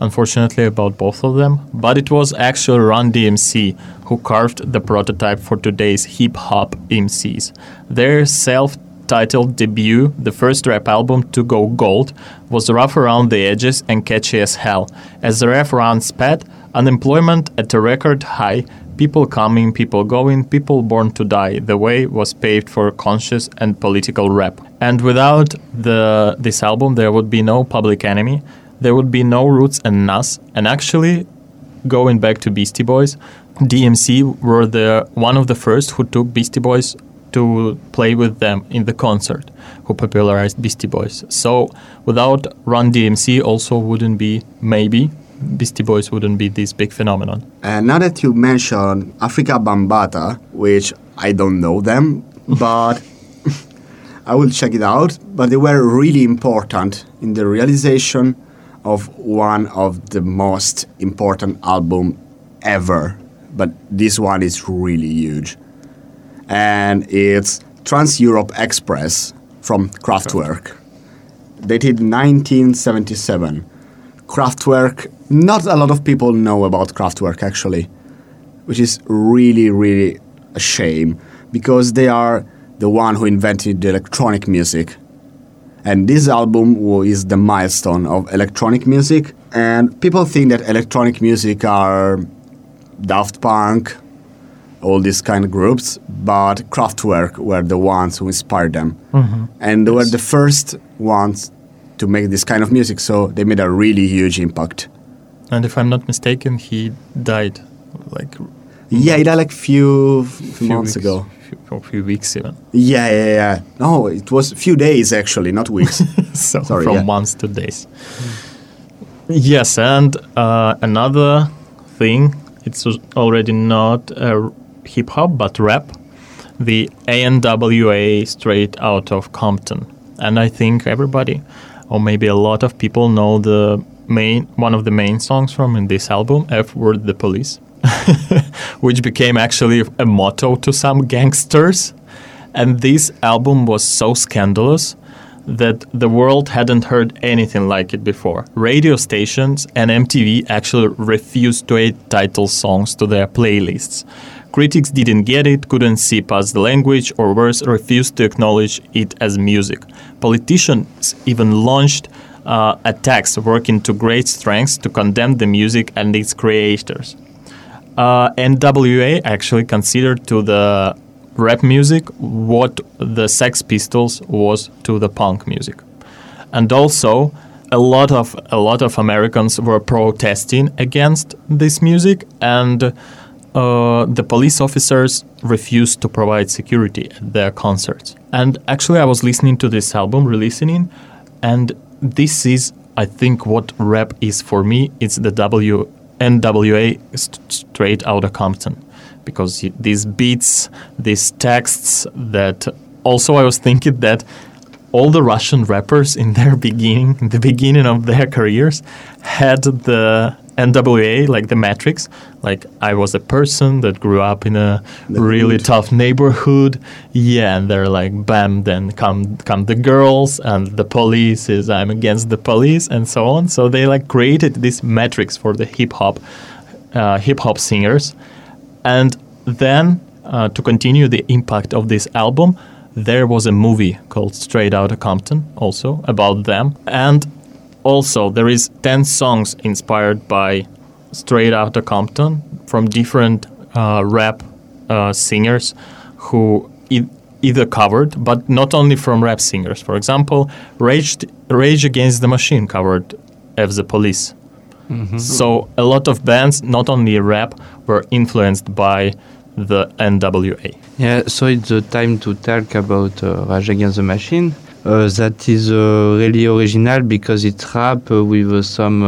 unfortunately, about both of them, but it was actually Run DMC who carved the prototype for today's hip hop MCs. Their self titled debut, the first rap album to go gold, was rough around the edges and catchy as hell. As the rap round spat, unemployment at a record high, people coming, people going, people born to die. The way was paved for conscious and political rap. And without the this album, there would be no Public Enemy, there would be no Roots and Nas. And actually, going back to Beastie Boys, DMC were the one of the first who took Beastie Boys to play with them in the concert, who popularized Beastie Boys. So without Run DMC, also wouldn't be maybe Beastie Boys wouldn't be this big phenomenon. And now that you mention Afrika Bambaataa, which I don't know them, but I will check it out. But they were really important in the realization of one of the most important album ever. But this one is really huge, and it's Trans Europe Express from Kraftwerk, dated 1977. Kraftwerk, not a lot of people know about Kraftwerk actually, which is really, really a shame because they are the one who invented the electronic music. And this album is the milestone of electronic music. And people think that electronic music are Daft Punk, all these kind of groups, but Kraftwerk were the ones who inspired them. Mm-hmm. And they were the first ones to make this kind of music, so they made a really huge impact. And if I'm not mistaken, he died like Yeah, it died like few, few few months weeks, ago. Or few weeks even. Yeah, yeah, yeah. No, it was a few days actually, not weeks. so Sorry, from yeah. months to days. Yes, and uh, another thing, it's already not uh, hip hop but rap, the NWA straight out of Compton, and I think everybody, or maybe a lot of people, know the main one of the main songs from in this album, F Word the Police, which became actually a motto to some gangsters. And this album was so scandalous that the world hadn't heard anything like it before. Radio stations and MTV actually refused to add title songs to their playlists. Critics didn't get it, couldn't see past the language, or worse, refused to acknowledge it as music. Politicians even launched uh, attacks working to great strengths to condemn the music and its creators. Uh, NWA actually considered to the rap music what the Sex Pistols was to the punk music, and also a lot of a lot of Americans were protesting against this music, and uh, the police officers refused to provide security at their concerts. And actually, I was listening to this album, re-listening, and this is, I think, what rap is for me. It's the W NWA straight out of Compton, because these beats, these texts that. Also, I was thinking that all the Russian rappers in their beginning, in the beginning of their careers, had the NWA, like the Matrix. Like I was a person that grew up in a The really hood. tough neighborhood. Yeah, and they're like, bam, then come come the girls, and the police is I'm against the police, and so on. So they like created this matrix for the hip hop, uh, hip hop singers, and then uh, to continue the impact of this album, there was a movie called Straight Outta Compton, also about them, and also there is 10 songs inspired by Straight Outta Compton from different uh, rap uh, singers who e- either covered, but not only from rap singers. For example, Rage, Rage Against the Machine covered F the Police. So a lot of bands, not only rap, were influenced by the NWA. Yeah, so it's the time to talk about uh, Rage Against the Machine. Uh, that is uh, really original because it's rap with uh, some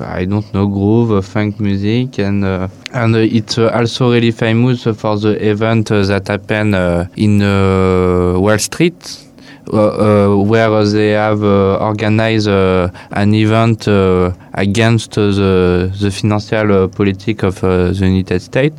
I don't know groove, funk music, and uh, and uh, it's also really famous for the event that happened in Wall Street. Uh, uh, where they have uh, organized uh, an event uh, against the the financial uh, politic of uh, the United States,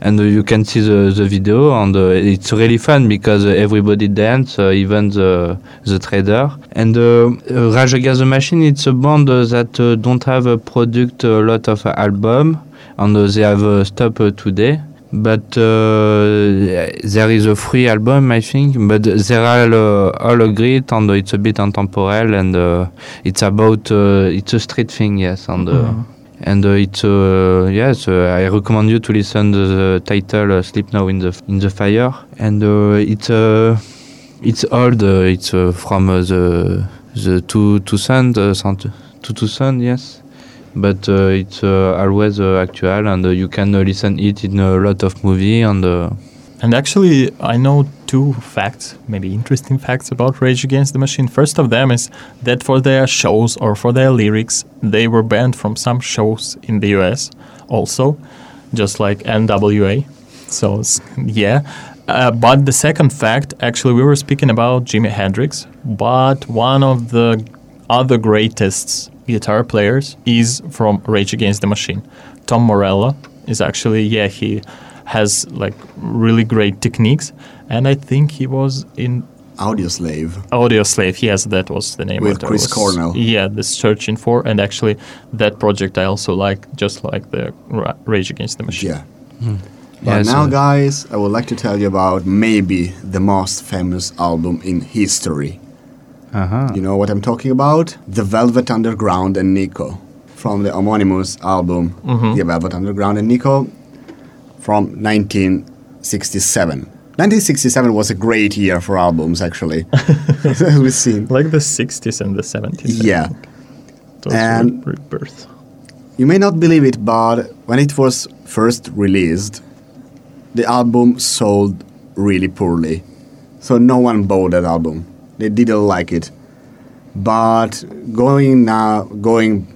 and you can see the, the video, and it's really fun because everybody dance, even the the trader. And Rage Against the Machine, it's a band that don't have uh, product a lot of album, and they have stopped today. But uh, there is a free album, I think. But they are uh, all agreed, and it's a bit intemporal, and uh, it's about uh, it's a street thing, yes, and. Uh, And uh, it's uh, yes, I recommend you to listen to the title uh, "Sleep Now in the in the Fire," and uh, it's uh, it's old. Uh, it's uh, from uh, the the two two uh, sound- two two sun, yes, but uh, it's uh, always uh, actual, and you can listen it in a lot of movie, and And actually, I know two facts, maybe interesting facts about Rage Against the Machine. First of them is that for their shows or for their lyrics, they were banned from some shows in the US also, just like NWA. So, yeah. Uh, but the second fact, actually, we were speaking about Jimi Hendrix, but one of the other greatest guitar players is from Rage Against the Machine. Tom Morello is actually, yeah, he has like really great techniques, and I think he was in Audioslave. Audio Slave. Yes, that was the name. With what I Chris was- Cornell. Yeah, the searching for, and actually that project I also like, just like the Rage Against the Machine. Yeah. Hmm. But Yes, now, guys, I would like to tell you about maybe the most famous album in history. Uh-huh. You know what I'm talking about? The Velvet Underground and Nico from the homonymous album The Velvet Underground and Nico from 1967. 1967 was a great year for albums, actually, as we've seen. Like the 60s and the 70s. Yeah. And- rebirth. You may not believe it, but when it was first released, the album sold really poorly. So no one bought that album. They didn't like it. But going now, going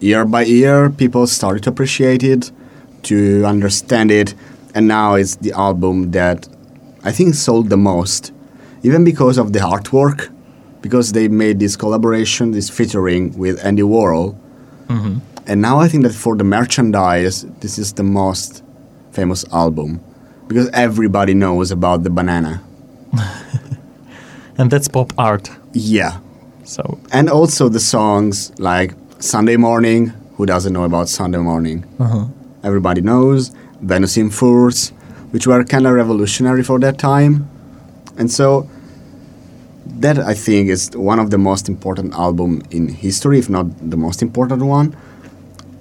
year by year, people started to appreciate it, to understand it, and now it's the album that I think sold the most, even because of the artwork, because they made this collaboration, this featuring with Andy Warhol. Mm-hmm. And now I think that for the merchandise, this is the most famous album because everybody knows about the banana. And that's pop art. Yeah. So, And also the songs like Sunday Morning. Who doesn't know about Sunday Morning? Uh-huh. Everybody knows. Venus in Furs, which were kind of revolutionary for that time. And so that I think is one of the most important album in history, if not the most important one.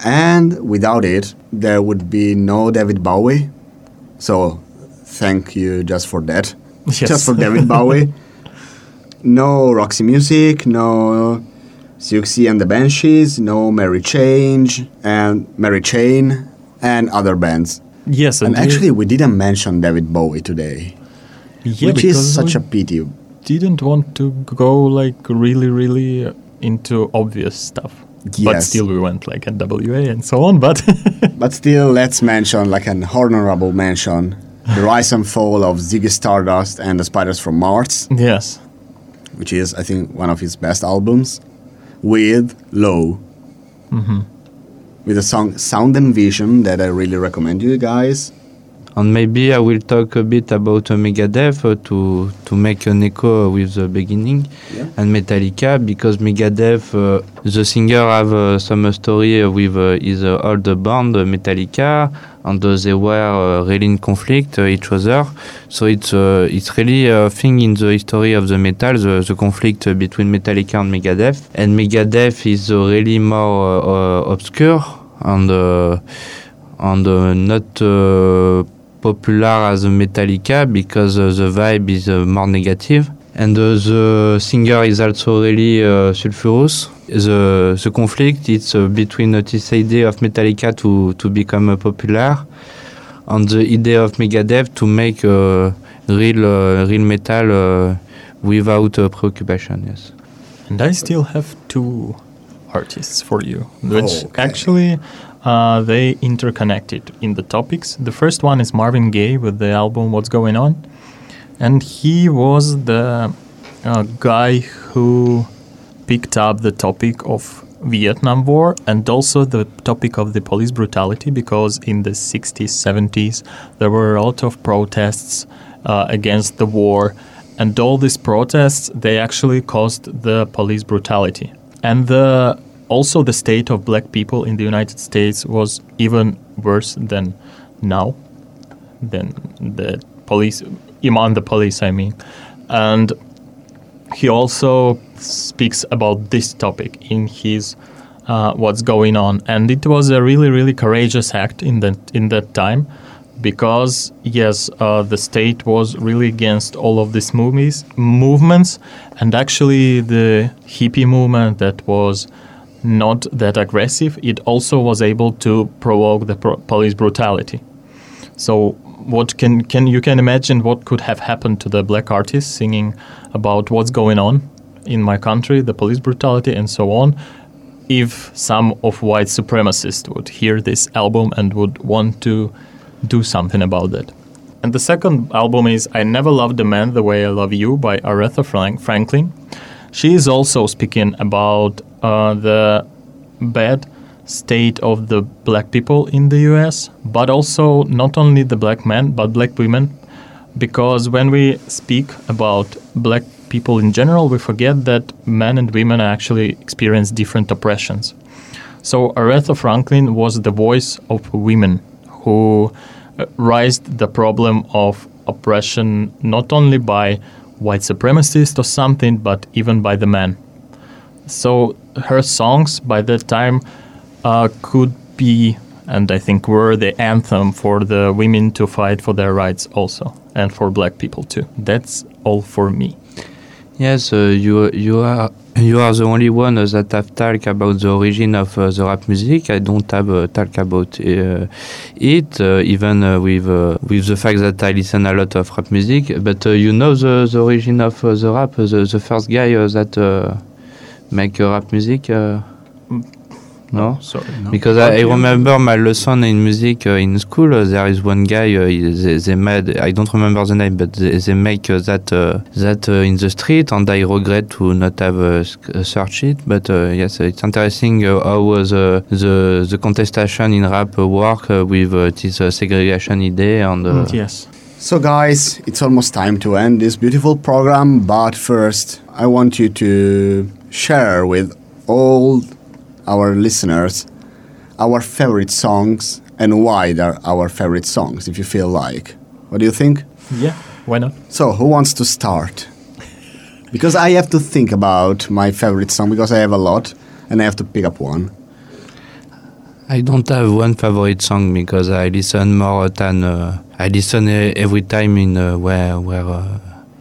And without it, there would be no David Bowie. So thank you just for that. Yes. Just for David Bowie. No Roxy Music, no Siouxsie and the Banshees, no Mary Change and Mary Chain and other bands. yes, And actually, we didn't mention David Bowie today, yeah, which is such a pity. didn't want to go like really, really into obvious stuff. Yes. But still, we went like NWA and so on. But But still, let's mention like an honorable mention: the rise and fall of Ziggy Stardust and the Spiders from Mars, yes, which is, I think, one of his best albums, with Low. Mm-hmm. With the song Sound and Vision that I really recommend you guys. And maybe I will talk a bit about Megadeth uh, to to make an echo with the beginning Yeah. and Metallica because Megadeth, uh, the singer have uh, some story with uh, his uh, old band Metallica, and they were really in conflict each other. So it's uh, it's really a thing in the history of the metal, the, the conflict between Metallica and Megadeth. And Megadeth is uh, really more obscure and uh, and uh, not uh, popular as Metallica because uh, the vibe is uh, more negative. And uh, the singer is also really uh, sulfurous. The, the conflict is uh, between uh, this idea of Metallica to, to become uh, popular and the idea of Megadeth to make uh, real, uh, real metal uh, without uh, preoccupation, yes. and I still have two artists for you, which Okay. actually uh, they interconnected in the topics. The first one is Marvin Gaye with the album "What's Going On," and he was the uh, guy who picked up the topic of Vietnam War and also the topic of the police brutality because in the 60s, 70s there were a lot of protests uh, against the war. And all these protests they actually caused the police brutality. And the also the state of black people in the United States was even worse than now than the police among the police I mean. And he also speaks about this topic in his uh, what's going on. And it was a really really courageous act in that in that time because yes uh, the state was really against all of these movies movements. And actually the hippie movement that was not that aggressive it also was able to provoke the pro- police brutality so what can can you can imagine what could have happened to the black artists singing about what's going on in my country, the police brutality, and so on, if some of white supremacists would hear this album and would want to do something about that. And the second album is I Never Loved a Man the Way I Love You by Aretha Franklin. She is also speaking about uh, the bad state of the black people in the US, but also not only the black men, but black women. Because when we speak about black people in general, we forget that men and women actually experience different oppressions. So Aretha Franklin was the voice of women who uh, raised the problem of oppression not only by white supremacist or something, but even by the men. So her songs by that time uh, could be, and I think were the anthem for the women to fight for their rights also, and for black people too. That's all for me. Yes, uh, you you are you are the only one uh, that have talked about the origin of uh, the rap music. I don't have uh, talk about uh, it, uh, even uh, with with the fact that I listen a lot of rap music. But you know the, the origin of the rap, the, the first guy that make rap music. No. Sorry. Because I, I remember my lesson in music uh, in school. Uh, there is one guy. Uh, they, they made. I don't remember the name, but they, they make uh, that uh, that uh, in the street, and I regret to not have searched it. But uh, yes, it's interesting uh, how uh, the the the contestation in rap work uh, with uh, this uh, segregation idea and. Uh, yes. So, guys, it's almost time to end this beautiful program, but first, I want you to share with all our listeners our favorite songs and why they're our favorite songs, if you feel like. What do you think? Yeah. Why not? So, who wants to start? Because I have to think about my favorite song because I have a lot and I have to pick up one. I don't have one favorite song because I listen more than uh, I listen e- every time in uh, where where uh,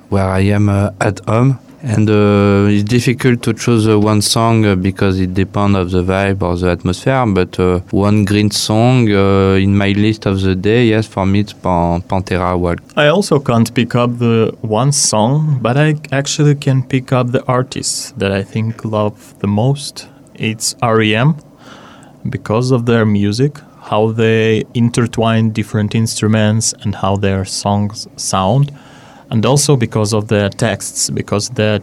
where I am uh, at home, and uh, it's difficult to choose uh, one song uh, because it depends of the vibe or the atmosphere. But uh, one green song uh, in my list of the day, yes, for me it's Pan- Pantera Wild. I also can't pick up the one song, but I actually can pick up the artists that I think love the most. It's REM because of their music, how they intertwine different instruments and how their songs sound, and also because of their texts, because the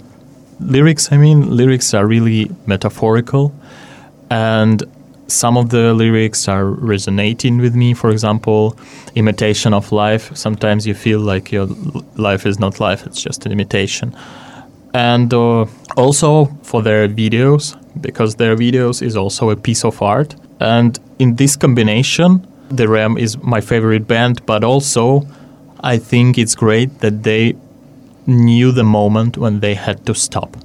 lyrics, I mean, lyrics are really metaphorical and some of the lyrics are resonating with me. For example, imitation of life. Sometimes you feel like your life is not life, it's just an imitation. And uh, also for their videos, because their videos is also a piece of art. And in this combination, the REM is my favorite band, but also I think it's great that they knew the moment when they had to stop.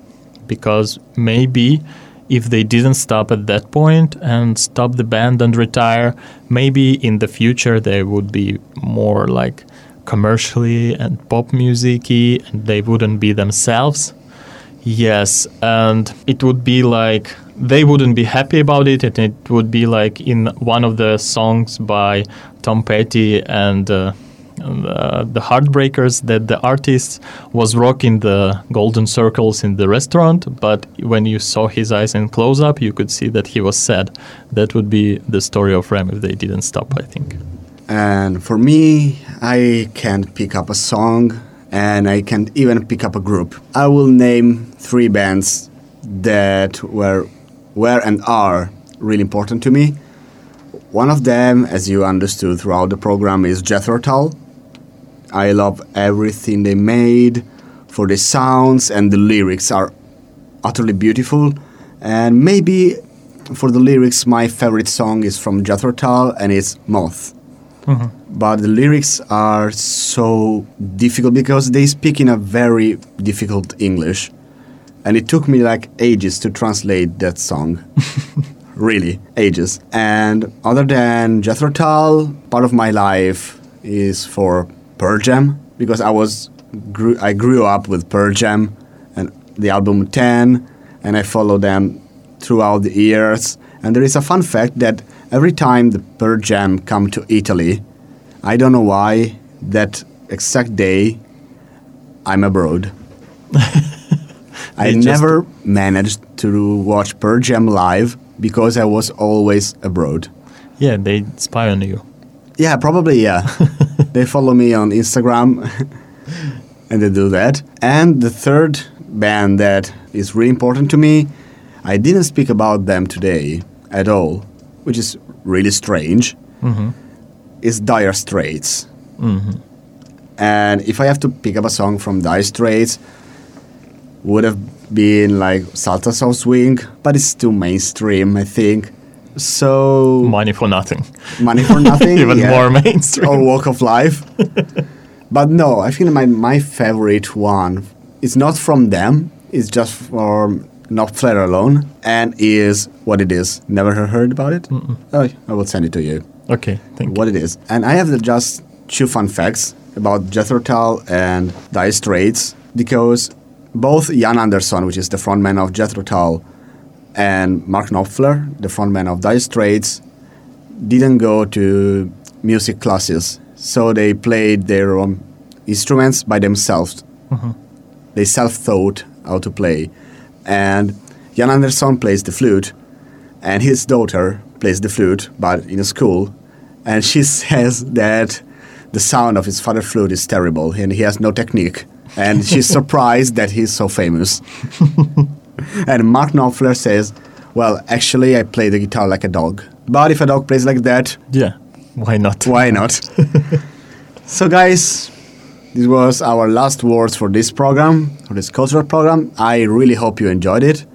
Because maybe if they didn't stop at that point and stop the band and retire, maybe in the future they would be more like commercially and pop musicy and they wouldn't be themselves. Yes, and it would be like they wouldn't be happy about it, and it would be like in one of the songs by Tom Petty and uh, uh, the Heartbreakers that the artist was rocking the golden circles in the restaurant, but when you saw his eyes in close up, you could see that he was sad. That would be the story of REM if they didn't stop, I think. And for me, I can't pick up a song and I can't even pick up a group. I will name three bands that were, were and are really important to me. One of them, as you understood throughout the program, is Jethro Tull. I love everything they made for the sounds and the lyrics are utterly beautiful. And maybe for the lyrics, my favorite song is from Jethro Tull and it's Moth mm-hmm. but the lyrics are so difficult because they speak in a very difficult English. And it took me like ages to translate that song. really, ages. And other than Jethro Tull, part of my life is for Pearl Jam because I was grew, I grew up with Pearl Jam and the album 10 and I followed them throughout the years. And there is a fun fact that every time the Pearl Jam come to Italy, I don't know why, that exact day, I'm abroad. I just- never managed to watch Pearl Jam live because I was always abroad. Yeah, they spy on you. Yeah, probably, yeah. they follow me on Instagram and they do that. And the third band that is really important to me, I didn't speak about them today at all, which is really strange, mm-hmm. is Dire Straits. Mm-hmm. And if I have to pick up a song from Dire Straits, would have been like Sultans of Swing, but it's too mainstream, I think. So Money for nothing. money for nothing, Even yeah. more mainstream. or walk of life. but no, I think my my favorite one is not from them. It's just from Knopfler alone, and is what it is. Never heard about it? Oh, I will send it to you. Okay, thank you. What it is, and I have the just two fun facts about Jethro Tull and Dire Straits because both Ian Anderson, which is the frontman of Jethro Tull, and Mark Knopfler, the frontman of Dire Straits, didn't go to music classes, so they played their own instruments by themselves. Mm-hmm. They self-taught how to play, and Ian Anderson plays the flute, and his daughter plays the flute, but in a school, and she says that the sound of his father's flute is terrible, and he has no technique, and she's surprised that he's so famous. and Mark Knopfler says, "Well, actually, I play the guitar like a dog, but if a dog plays like that, Yeah, why not? why not? so, guys, this was our last words for this program, for this cultural program. I really hope you enjoyed it.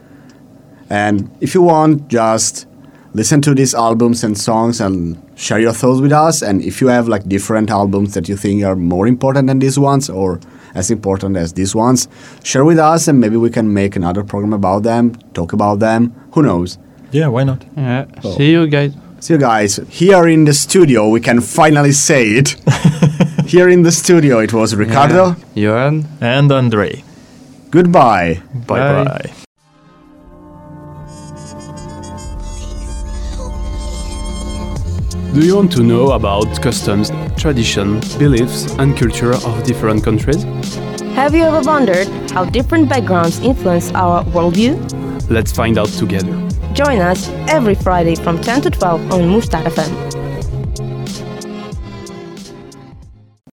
And if you want, just listen to these albums and songs and share your thoughts with us. And if you have like different albums that you think are more important than these ones or as important as these ones, share with us and maybe we can make another program about them, talk about them. Who knows? Yeah, why not? Yeah. Oh. See you guys. See you guys, here in the studio, we can finally say it. here in the studio, it was Ricardo. Yeah. Johan. And Andre. Goodbye. Bye Bye. bye. Do you want to know about customs, tradition, beliefs, and culture of different countries? Have you ever wondered how different backgrounds influence our worldview? Let's find out together. Join us every Friday from 10 to 12 on Mustard FM.